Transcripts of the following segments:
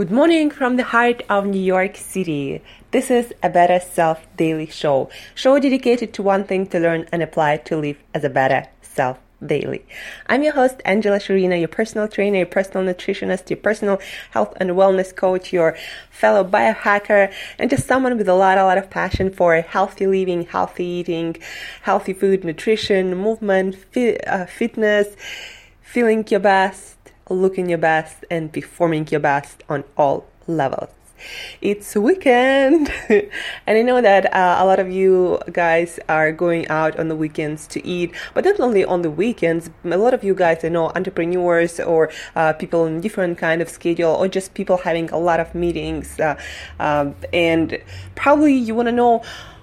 Good morning from the heart of New York City. This is a Better Self Daily Show. Show dedicated to one thing to learn and apply to live as a better self daily. I'm your host, Angela Shurina, your personal trainer, your personal nutritionist, your personal health and wellness coach, your fellow biohacker, and just someone with a lot, a lot of passion for healthy living, healthy eating, healthy food, nutrition, movement, fi- uh, fitness, feeling your best, looking your best and performing your best on all levels. It's weekend, and I know that uh, a lot of you guys are going out on the weekends to eat, but not only on the weekends. A lot of you guys, I know, entrepreneurs or uh, people in different kind of schedule, or just people having a lot of meetings, uh, um, and probably you want to know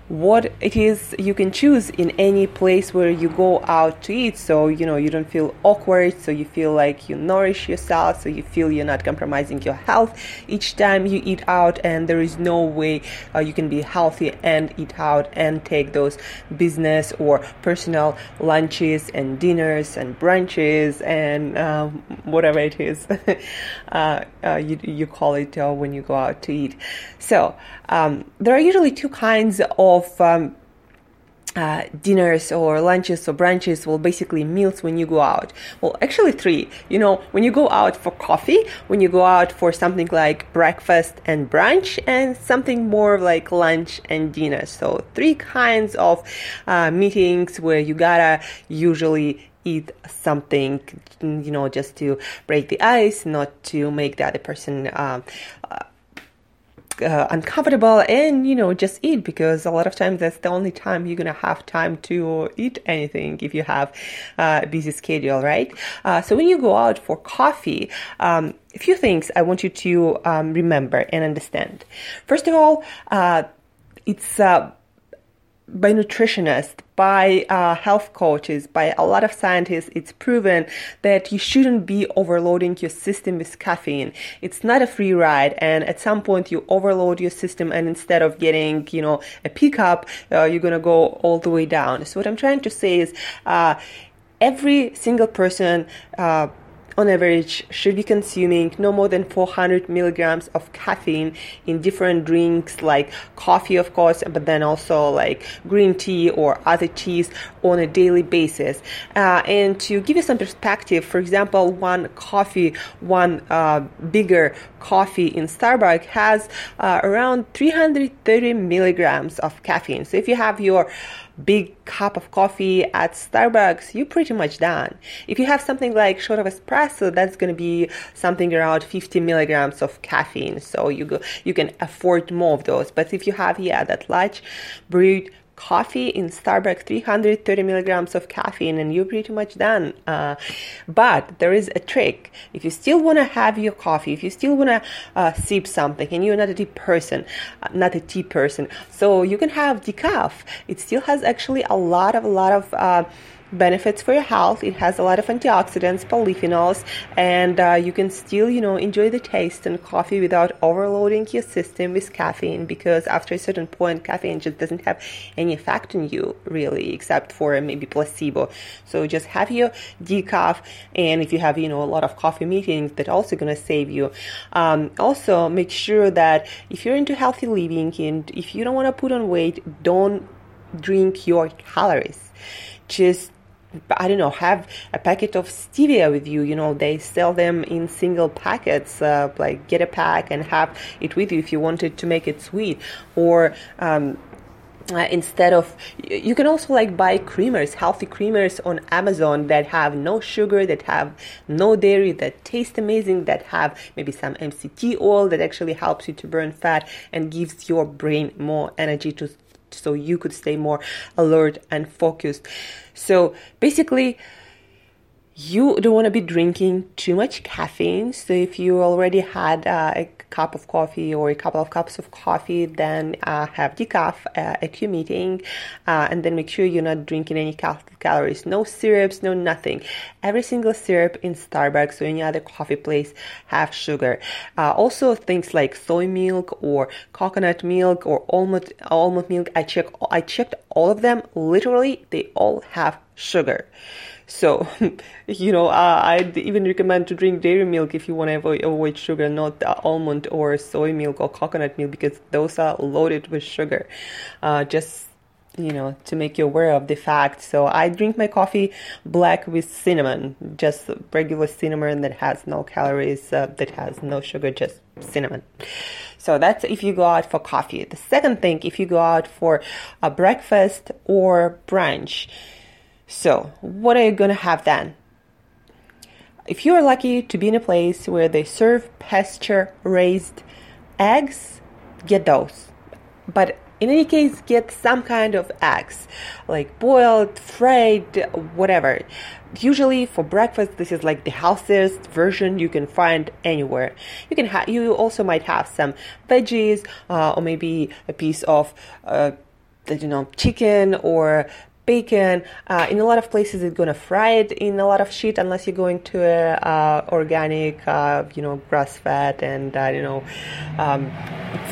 what it is you can choose in any place where you go out to eat. So you know you don't feel awkward so you feel like you nourish yourself so you feel you're not compromising your health each time you eat out and there is no way uh, you can be healthy and eat out and take those business or personal lunches and dinners and brunches and um, whatever it is uh, uh, you, you call it uh, when you go out to eat. So um, there are usually two kinds of of um, uh, dinners or lunches or brunches, well, basically meals when you go out. Well, actually, three. You know, when you go out for coffee, when you go out for something like breakfast and brunch, and something more like lunch and dinner. So, three kinds of uh, meetings where you gotta usually eat something, you know, just to break the ice, not to make the other person. Uh, uh, uncomfortable and you know just eat because a lot of times that's the only time you're gonna have time to eat anything if you have uh, a busy schedule right? Uh, so when you go out for coffee um, a few things i want you to um, remember and understand. First of all uh, it's uh, by nutritionists, by uh, health coaches, by a lot of scientists, it's proven that you shouldn't be overloading your system with caffeine. It's not a free ride, and at some point you overload your system, and instead of getting, you know, a pickup, uh, you're gonna go all the way down. So what I'm trying to say is, uh, every single person uh, on average should be consuming no more than 400 milligrams of caffeine in different drinks like coffee of course but then also like green tea or other teas on a daily basis. Uh, and to give you some perspective for example one coffee one uh, bigger coffee in starbucks has uh, around 330 milligrams of caffeine so if you have your big cup of coffee at Starbucks, you're pretty much done. If you have something like shot of espresso, that's going to be something around 50 milligrams of caffeine. So you go, you can afford more of those. But if you have, yeah, that large brewed coffee in Starbucks, 330 milligrams of caffeine, and you're pretty much done. Uh, but there is a trick. If you still want to have your coffee, if you still want to uh, sip something, and you're not a tea person, uh, not a tea person, so you can have decaf. It still has actually a lot of, a lot of, uh, benefits for your health. It has a lot of antioxidants, polyphenols, and uh, you can still, you know, enjoy the taste and coffee without overloading your system with caffeine because after a certain point, caffeine just doesn't have any effect on you really, except for maybe placebo. So just have your decaf, and if you have, you know, a lot of coffee meetings, that's also gonna save you. Um, also, make sure that if you're into healthy living and if you don't want to put on weight, don't drink your calories. Just I don't know, have a packet of stevia with you. You know, they sell them in single packets. Uh, like get a pack and have it with you if you wanted to make it sweet. Or um, uh, instead of you can also like buy creamers healthy creamers on amazon that have no sugar that have no dairy that taste amazing that have maybe some mct oil that actually helps you to burn fat and gives your brain more energy to so you could stay more alert and focused. So basically, you don't want to be drinking too much caffeine. So if you already had uh, a cup of coffee or a couple of cups of coffee, then uh, have decaf uh, at your meeting, uh, and then make sure you're not drinking any cal- calories. No syrups, no nothing. Every single syrup in Starbucks or any other coffee place have sugar. Uh, also things like soy milk or coconut milk or almond almond milk. I check I checked all of them. Literally, they all have sugar. So, you know, uh, I'd even recommend to drink dairy milk if you want to avoid, avoid sugar, not uh, almond or soy milk or coconut milk because those are loaded with sugar. Uh, just you know to make you aware of the fact. So i drink my coffee black with cinnamon just regular cinnamon that has no calories uh, that has no sugar just cinnamon. So that's if you go out for coffee. The second thing if you go out for a breakfast or brunch so what are you going to have then if you are lucky to be in a place where they serve pasture raised eggs get those but in any case, get some kind of eggs, like boiled, fried, whatever. Usually for breakfast, this is like the healthiest version you can find anywhere. You can have, you also might have some veggies, uh, or maybe a piece of, uh, you know, chicken or bacon. Uh, in a lot of places, it's gonna fry it in a lot of shit unless you're going to a uh, organic, uh, you know, grass fed and uh, you know, um,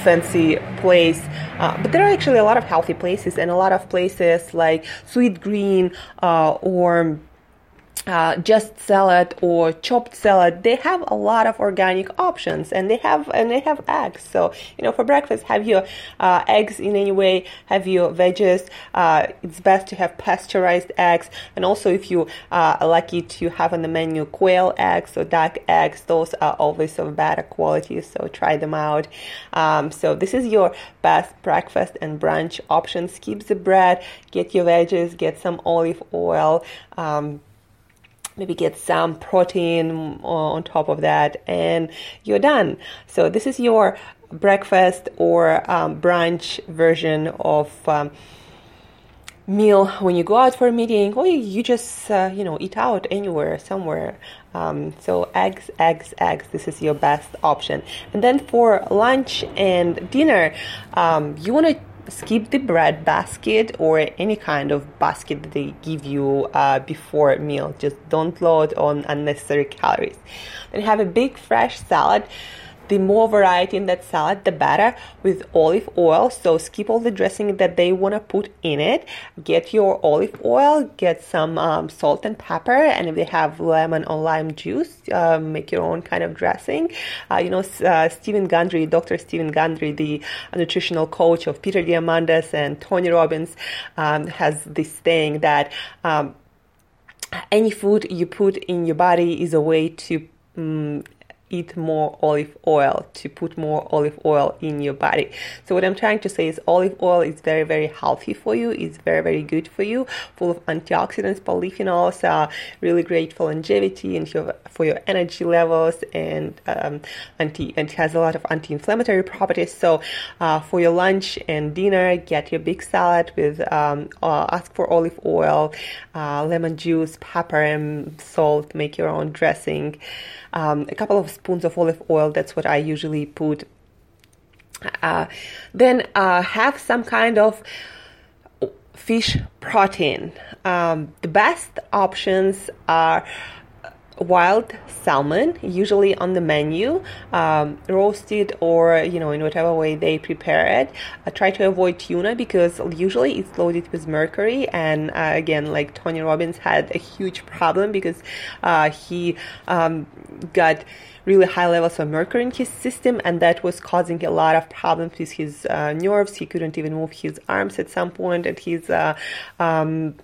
fancy place. Uh, but there are actually a lot of healthy places and a lot of places like Sweetgreen uh, or uh, just salad or chopped salad they have a lot of organic options and they have and they have eggs. So you know for breakfast have your uh, eggs in any way have your veggies uh, it's best to have pasteurized eggs. And also if you uh, are lucky to have on the menu quail eggs or duck eggs those are always of better quality so try them out. Um, so this is your best breakfast and brunch options. Keep the bread get your veggies get some olive oil um, maybe get some protein on top of that and you're done. So this is your breakfast or um, brunch version of um, meal. When you go out for a meeting or you just uh, you know eat out anywhere somewhere. Um, so eggs eggs eggs. This is your best option. And then for lunch and dinner um, you want to skip the bread basket or any kind of basket that they give you uh, before meal. Just don't load on unnecessary calories. Then have a big fresh salad the more variety in that salad, the better with olive oil. So skip all the dressing that they want to put in it. Get your olive oil, get some um, salt and pepper, and if they have lemon or lime juice, uh, make your own kind of dressing. Uh, you know, uh, Steven Gundry, Dr. Steven Gundry, the nutritional coach of Peter Diamandis and Tony Robbins, um, has this saying that um, any food you put in your body is a way to um, eat more olive oil, to put more olive oil in your body. So what I'm trying to say is olive oil is very, very healthy for you. It's very, very good for you, full of antioxidants, polyphenols, uh, really great for longevity and for your energy levels and um, anti, and has a lot of anti-inflammatory properties. So uh, for your lunch and dinner, get your big salad with, um, uh, ask for olive oil, uh, lemon juice, pepper and salt, make your own dressing um, a couple of spoons of olive oil. That's what I usually put. Uh, then uh, have some kind of fish protein. Um, the best options are wild salmon, usually on the menu, um, roasted or you know in whatever way they prepare it. I try to avoid tuna because usually it's loaded with mercury, and uh, again, like Tony Robbins had a huge problem because uh, he um, got really high levels of mercury in his system, and that was causing a lot of problems with his uh, nerves. He couldn't even move his arms at some point, and his uh, um,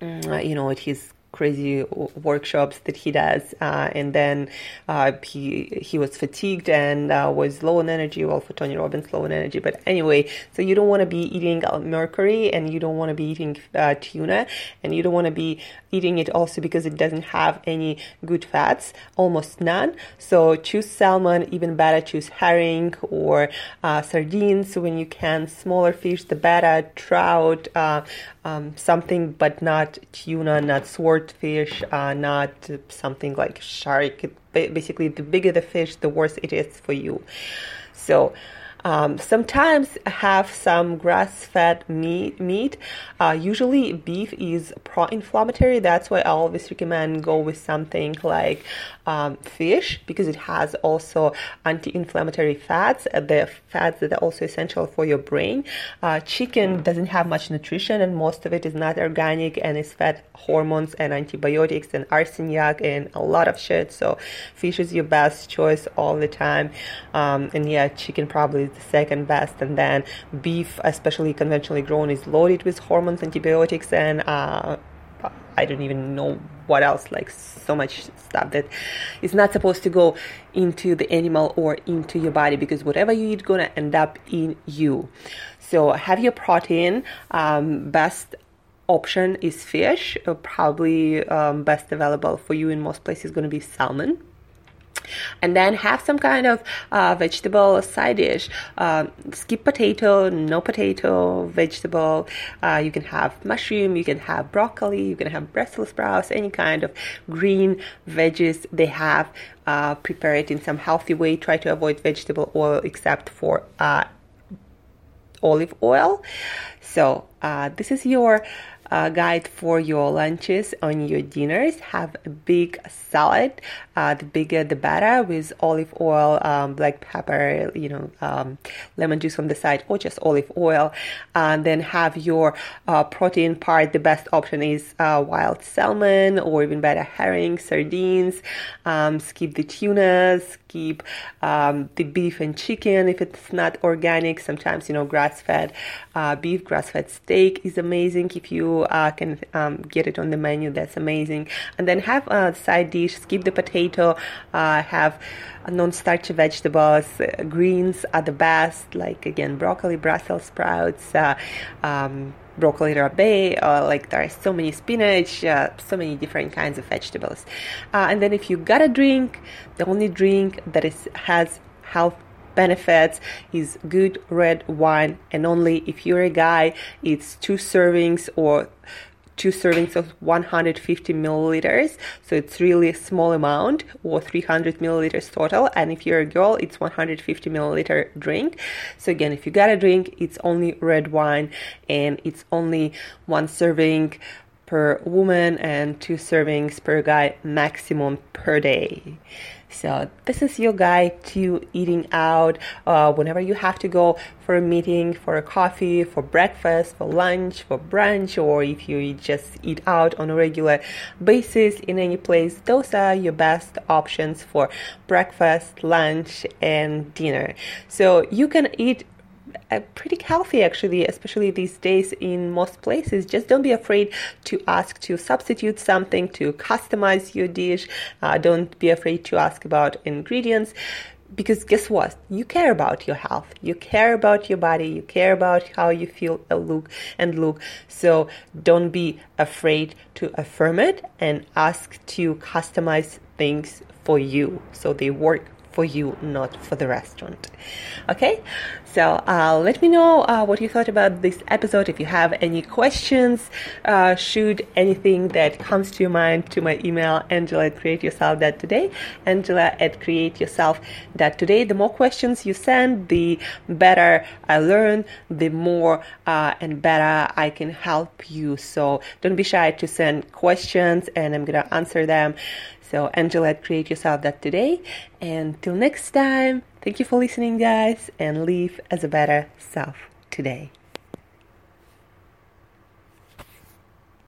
mm, you know, his crazy workshops that he does, uh, and then uh, he he was fatigued and uh, was low on energy. Well, for Tony Robbins, low on energy. But anyway, so you don't want to be eating uh, mercury, and you don't want to be eating uh, tuna, and you don't want to be eating it also because it doesn't have any good fats, almost none. So choose salmon, even better. Choose herring or uh, sardines when you can. Smaller fish, the better. Trout, um, something, but not tuna, not swordfish, uh, not something like shark. Basically, the bigger the fish, the worse it is for you. So, Um, sometimes have some grass-fed meat. meat. Uh, usually beef is pro-inflammatory. That's why I always recommend go with something like um, fish because it has also anti-inflammatory fats. Uh, the fats that are also essential for your brain. Uh, chicken doesn't have much nutrition, and most of it is not organic and is fed hormones and antibiotics and arsenic and a lot of shit. So fish is your best choice all the time. Um, and yeah, chicken probably is the second best. And then beef, especially conventionally grown, is loaded with hormones, antibiotics, and uh, I don't even know what else, like so much stuff that is not supposed to go into the animal or into your body because whatever you eat gonna end up in you. So have your protein. Um, best option is fish. Uh, probably um, best available for you in most places going to be salmon and then have some kind of uh, vegetable side dish. Uh, skip potato, no potato, vegetable. Uh, you can have mushroom, you can have broccoli, you can have Brussels sprouts, any kind of green veggies they have. Uh, prepare it in some healthy way. Try to avoid vegetable oil except for uh, olive oil. So uh, this is your uh, guide for your lunches on your dinners. Have a big salad, uh, the bigger the better, with olive oil, um, black pepper, you know, um, lemon juice on the side, or just olive oil. And then have your uh, protein part. The best option is uh, wild salmon, or even better, herring, sardines. Um, skip the tuna, skip um, the beef and chicken if it's not organic. Sometimes, you know, grass fed uh, beef, grass fed steak is amazing if you uh, can um, get it on the menu. That's amazing. And then have a side dish. Skip the potato. Uh, have non-starchy vegetables. Uh, greens are the best. Like again, broccoli, Brussels sprouts. Uh, um, broccoli rabe, uh, like there are so many spinach, uh, so many different kinds of vegetables. Uh, and then if you got a drink, the only drink that is has health benefits is good red wine and only if you're a guy it's two servings or two servings of 150 milliliters. So it's really a small amount or 300 milliliters total. And if you're a girl it's 150 milliliter drink. So again if you got a drink it's only red wine and it's only one serving per woman and two servings per guy maximum per day so this is your guide to eating out uh, whenever you have to go for a meeting, for a coffee, for breakfast, for lunch, for brunch, or if you just eat out on a regular basis in any place. Those are your best options for breakfast, lunch, and dinner. So you can eat uh, pretty healthy actually, especially these days in most places. Just don't be afraid to ask to substitute something, to customize your dish. Uh, don't be afraid to ask about ingredients. Because guess what? You care about your health. You care about your body. You care about how you feel and look and look. So don't be afraid to affirm it and ask to customize things for you so they work for you, not for the restaurant. Okay, so uh, let me know uh, what you thought about this episode. If you have any questions, uh, shoot anything that comes to your mind to my email, Angela at createyourself.today. Angela at createyourself.today. The more questions you send, the better I learn, the more uh, and better I can help you. So don't be shy to send questions, and I'm gonna answer them. So Angela at today. And till next time, thank you for listening, guys, and live as a better self today.